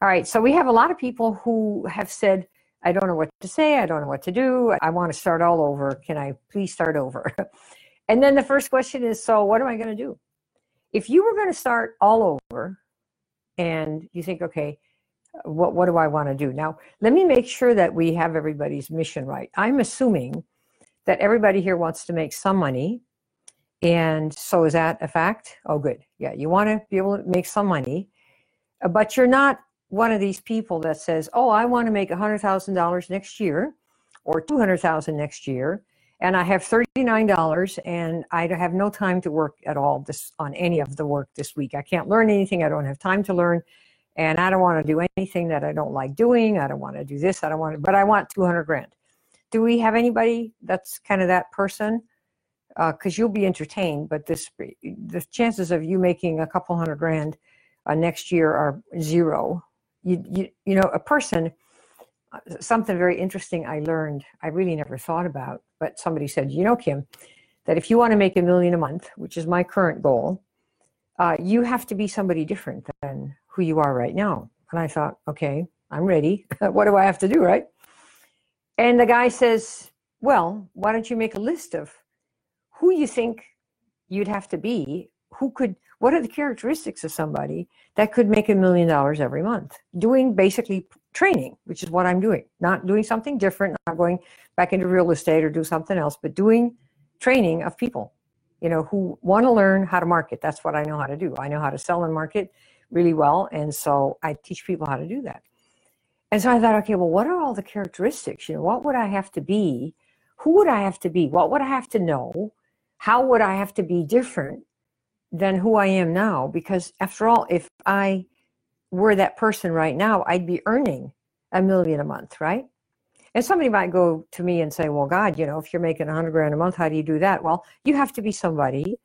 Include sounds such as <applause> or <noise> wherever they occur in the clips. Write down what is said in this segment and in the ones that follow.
All right, so we have a lot of people who have said, I don't know what to say, I don't know what to do, I want to start all over. Can I please start over? <laughs> and then the first question is, so what am I going to do? If you were going to start all over and you think, okay, what, what do I want to do? Now, let me make sure that we have everybody's mission right. I'm assuming that everybody here wants to make some money. And so is that a fact? Oh, good. Yeah, you want to be able to make some money, but you're not one of these people that says, "Oh, I want to make $100,000 next year or 200,000 next year and I have $39 and I have no time to work at all this on any of the work this week. I can't learn anything. I don't have time to learn and I don't want to do anything that I don't like doing. I don't want to do this. I don't want to, but I want 200 grand. Do we have anybody that's kind of that person? Because uh, you'll be entertained, but this the chances of you making a couple hundred grand uh, next year are zero you, you, you know, a person, uh, something very interesting I learned, I really never thought about, but somebody said, you know, Kim, that if you want to make a million a month, which is my current goal, uh, you have to be somebody different than who you are right now. And I thought, okay, I'm ready. <laughs> what do I have to do, right? And the guy says, well, why don't you make a list of who you think you'd have to be who could what are the characteristics of somebody that could make a million dollars every month? Doing basically training which is what i'm doing not doing something different not going back into real estate or do something else but doing training of people you know who want to learn how to market. That's what i know how to do. I know how to sell and market really well and so i teach people how to do that. And so i thought okay well what are all the characteristics? You know what would i have to be? Who would i have to be? What would i have to know? How would i have to be different than who I am now. Because after all, if I were that person right now, I'd be earning a million a month, right? And somebody might go to me and say, well, God, you know, if you're making a hundred grand a month, how do you do that? Well, you have to be somebody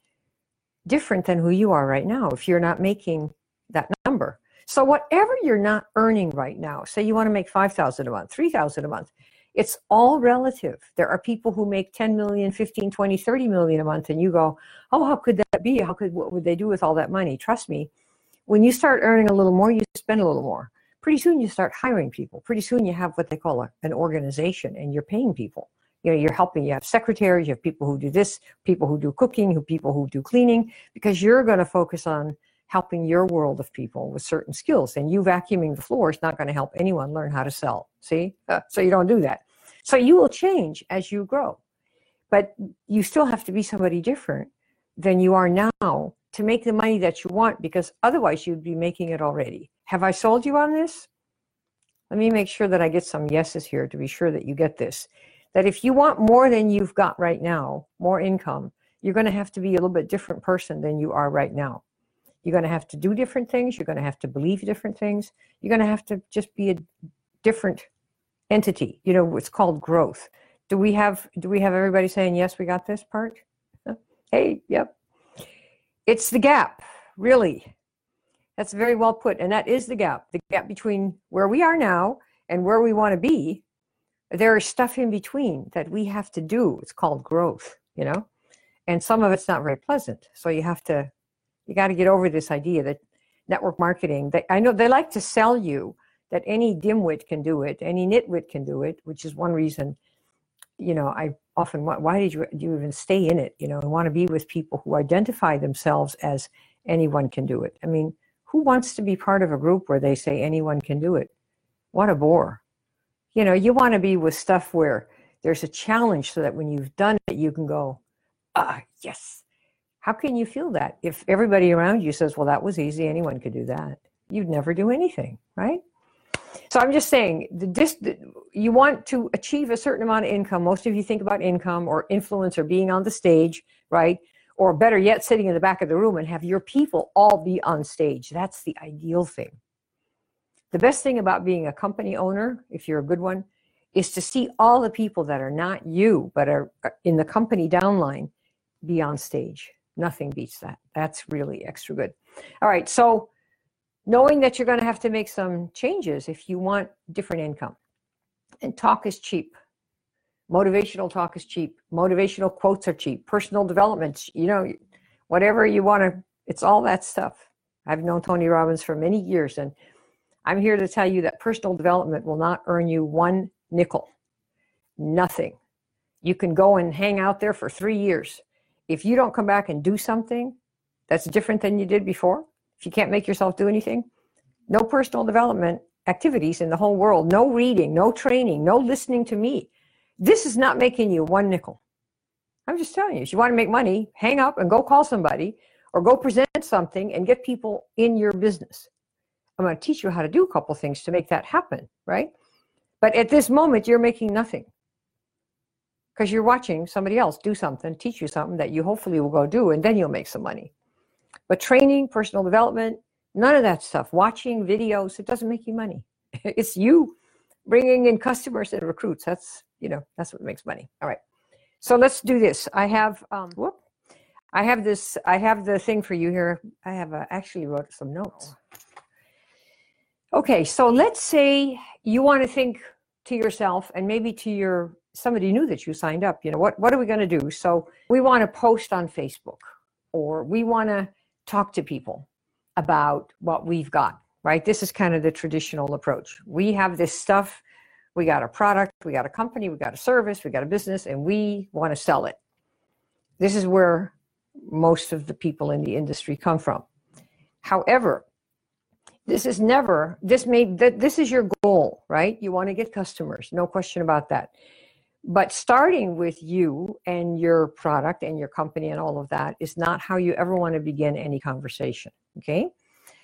different than who you are right now if you're not making that number. So whatever you're not earning right now, say you want to make 5,000 a month, 3,000 a month, it's all relative. There are people who make 10 million, 15, 20, 30 million a month, and you go, oh, how could that be? How could, what would they do with all that money? Trust me, when you start earning a little more, you spend a little more. Pretty soon you start hiring people. Pretty soon you have what they call a, an organization and you're paying people. You know, you're helping, you have secretaries, you have people who do this, people who do cooking, who people who do cleaning, because you're going to focus on helping your world of people with certain skills. And you vacuuming the floor is not going to help anyone learn how to sell. See? So you don't do that. So you will change as you grow. But you still have to be somebody different than you are now to make the money that you want because otherwise you'd be making it already. Have I sold you on this? Let me make sure that I get some yeses here to be sure that you get this. That if you want more than you've got right now, more income, you're going to have to be a little bit different person than you are right now. You're going to have to do different things. You're going to have to believe different things. You're going to have to just be a different entity. You know, it's called growth. Do we have do we have everybody saying yes? We got this part. Hey, yep. It's the gap, really. That's very well put, and that is the gap. The gap between where we are now and where we want to be. There is stuff in between that we have to do. It's called growth. You know, and some of it's not very pleasant. So you have to you got to get over this idea that network marketing, they, I know they like to sell you that any dimwit can do it, any nitwit can do it, which is one reason, you know, I often why did you, do you even stay in it? You know, and want to be with people who identify themselves as anyone can do it. I mean, who wants to be part of a group where they say anyone can do it? What a bore. You know, you want to be with stuff where there's a challenge so that when you've done it, you can go, ah, yes, how can you feel that if everybody around you says, well, that was easy, anyone could do that? You'd never do anything, right? So I'm just saying, the, dis, you want to achieve a certain amount of income. Most of you think about income or influence or being on the stage, right? Or better yet, sitting in the back of the room and have your people all be on stage. That's the ideal thing. The best thing about being a company owner, if you're a good one, is to see all the people that are not you, but are uh, in the company downline be on stage. Nothing beats that. That's really extra good. All right, so knowing that you're going to have to make some changes if you want different income. And talk is cheap. Motivational talk is cheap. Motivational quotes are cheap. Personal development, you know, whatever you want to, it's all that stuff. I've known Tony Robbins for many years and I'm here to tell you that personal development will not earn you one nickel. Nothing. You can go and hang out there for three years. If you don't come back and do something that's different than you did before, if you can't make yourself do anything, no personal development activities in the whole world, no reading, no training, no listening to me. This is not making you one nickel. I'm just telling you, if you want to make money, hang up and go call somebody or go present something and get people in your business. I'm going to teach you how to do a couple things to make that happen, right? But at this moment, you're making nothing because you're watching somebody else do something, teach you something that you hopefully will go do, and then you'll make some money. But training, personal development, none of that stuff, watching videos, it doesn't make you money. <laughs> it's you bringing in customers and recruits. That's, you know, that's what makes money. All right. So let's do this. I have, um, whoop, I have this, I have the thing for you here. I have uh, actually wrote some notes. Okay. So let's say you want to think to yourself and maybe to your somebody knew that you signed up. You know, what, what are we going to do? So we want to post on Facebook or we want to talk to people about what we've got, right? This is kind of the traditional approach. We have this stuff, we got a product, we got a company, we got a service, we got a business, and we want to sell it. This is where most of the people in the industry come from. However, this is never this may that this is your goal right you want to get customers no question about that but starting with you and your product and your company and all of that is not how you ever want to begin any conversation okay?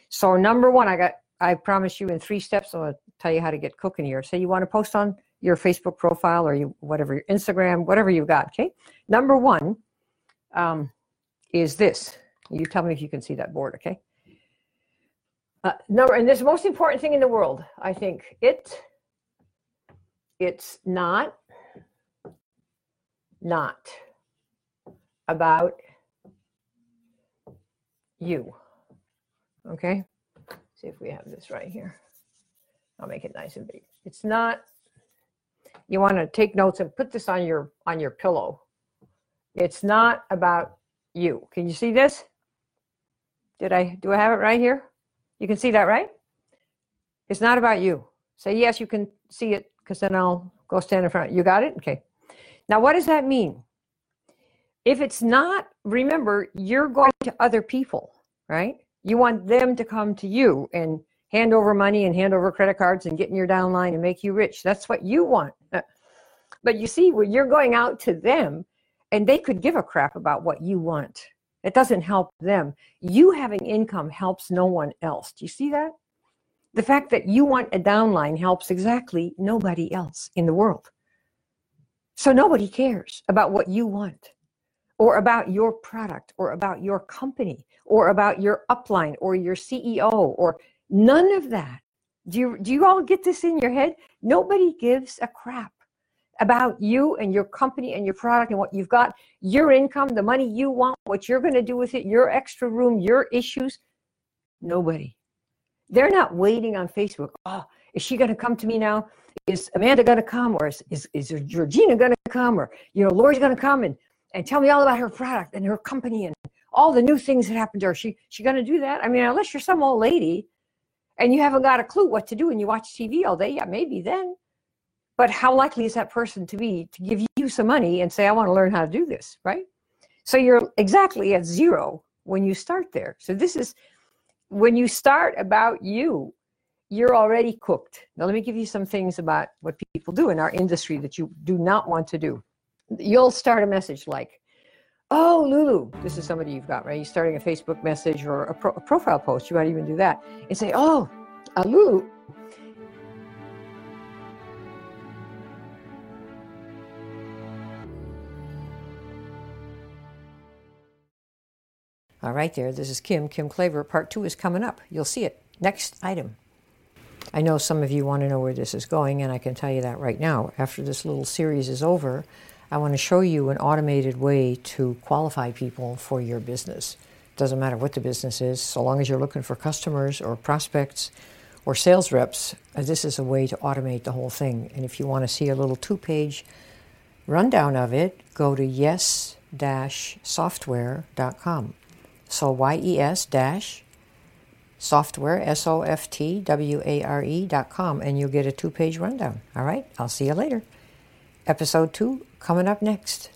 So number one i got i promise you in three steps i'm going to tell you how to get cooking here. So you want to post on your facebook profile or you whatever your instagram whatever you've got okay? Number one um, is this. You tell me if you can see that board okay? Uh, number and this most important thing in the world i think. It it's not not about you. Okay? See if we have this right here. I'll make it nice and big. It's not you want to take notes and put this on your on your pillow. It's not about you. Can you see this? Did I do I have it right here? You can see that, right? It's not about you. Say yes, you can see it because then I'll go stand in front. You got it? Okay. Now, what does that mean? If it's not, remember, you're going to other people, right? You want them to come to you and hand over money and hand over credit cards and get in your downline and make you rich. That's what you want. <laughs> But you see, when you're going out to them, and they could give a crap about what you want. It doesn't help them. You having income helps no one else. Do you see that? The fact that you want a downline helps exactly nobody else in the world. So nobody cares about what you want or about your product or about your company or about your upline or your CEO or none of that. Do you, do you all get this in your head? Nobody gives a crap about you and your company and your product and what you've got, your income, the money you want, what you're going to do with it, your extra room, your issues. Nobody. They're not waiting on Facebook. Oh, is she going to come to me now? is Amanda going to come or is, is, is Georgina going to come or, you know, Lori's going to come and, and tell me all about her product and her company and all the new things that happened to her. She, she going to do that? I mean, unless you're some old lady and you haven't got a clue what to do and you watch TV all day, yeah, maybe then. But how likely is that person to be to give you some money and say, I want to learn how to do this, right? So you're exactly at zero when you start there. So this is when you start about you you're already cooked. Now, let me give you some things about what people do in our industry that you do not want to do. You'll start a message like, Oh, Lulu, this is somebody you've got, right? You're starting a Facebook message or a, pro- a profile post. You might even do that and say, Oh, uh, Lulu. All right, there. This is Kim, Kim Klaver. Part two is coming up. You'll see it. Next item. I know some of you want to know where this is going, and I can tell you that right now. After this little series is over, I want to show you an automated way to qualify people for your business. Doesn't matter what the business is, so long as you're looking for customers or prospects or sales reps, uh, this is a way to automate the whole thing. And if you want to see a little two page rundown of it, go to yes software.com. So Y E S dash software, S O F T W A R E dot com, and you'll get a two page rundown. All right, I'll see you later. Episode two coming up next.